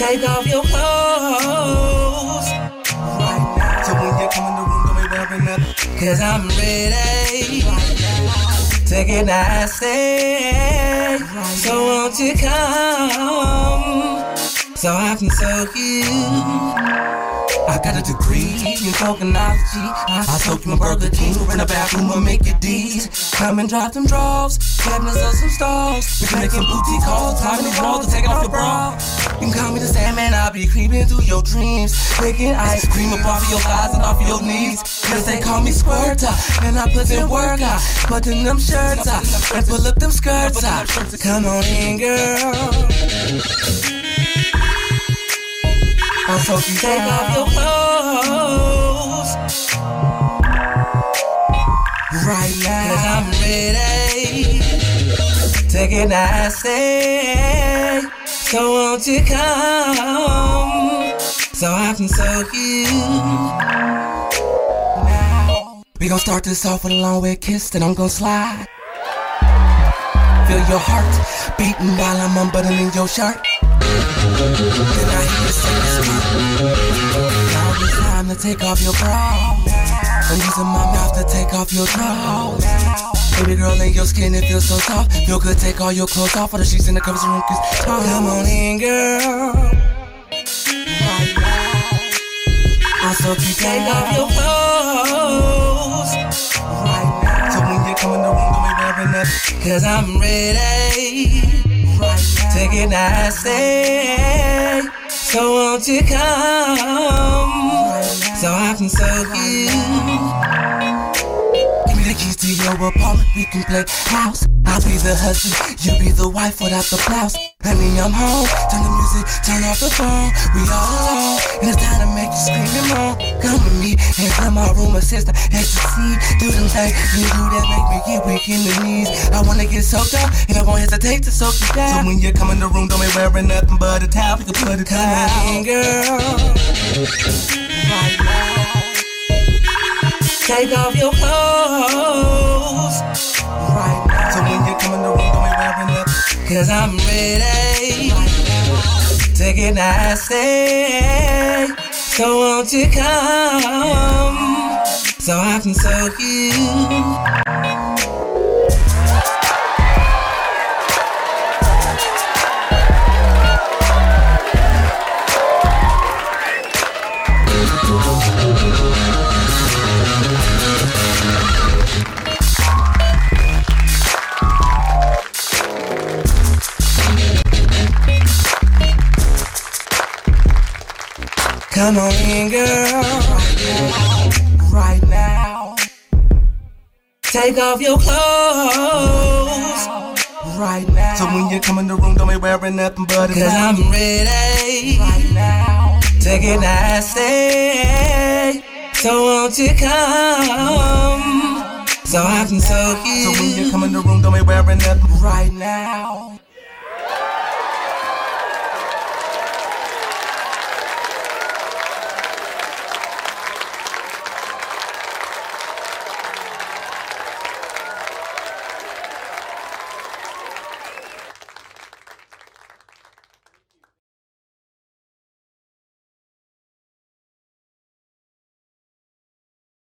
Take off your clothes right now. So when you come in the room, don't be wearing nothing. Cause I'm ready to get nasty. So won't you come so I can soak you? I got a degree in tokenology. I soak you in Burger King, rent a bathroom and make it D's. Come and drop them draws, cabinets or some stalls. We can make some boutique calls, climbing these walls and taking off your bra. You can call me the Sandman, I'll be creeping through your dreams. Making ice cream up off of your thighs and off of your knees. Cause they call me Squirter, and I put in work out. Putting them shirts out, and pull up them skirts out. Come on in, girl. I'm so you take off your clothes right now. Cause I'm ready to get nasty. So won't you come so I can soak you? We gon' start this off with a long wet kiss, then I'm gon' slide. Feel your heart beating while I'm unbuttoning your shirt. Then I hear you say this Now it's time to take off your bra. I'm using my mouth to take off your drawers. Baby girl, in your skin, it feels so soft. Feel good, take all your clothes off. All the sheets in the covers, room, cause oh, come on in, girl. I'm so you take off your clothes. Right now. So when you come in the room, don't be wearing nothing. Cause I'm ready Right now. to get nasty. So won't you come Right so I can soak you? The keys to your apartment, we can play house. I'll be the husband, you be the wife without the blouse. Honey, I'm home. Turn the music, turn off the phone. We all alone, and it's time to make you scream and moan. Come with me and come my room assistant, ecstasy. Do them things you do that make me get weak in the knees. I wanna get soaked up, and I won't hesitate to soak you down. So when you come in the room, don't be wearing nothing but a towel. You can put it Come down. on, girl. Right now, Take off your clothes Cause I'm ready to get nasty. So won't you come so I can soak you? Come on in, girl. Right now, Take off your clothes. right now. So when you come in the room, don't be wearing nothing but a Cause. I'm ready right now. to get nasty. So won't you come so I can soak So when you you? come in the room, don't be wearing nothing right now.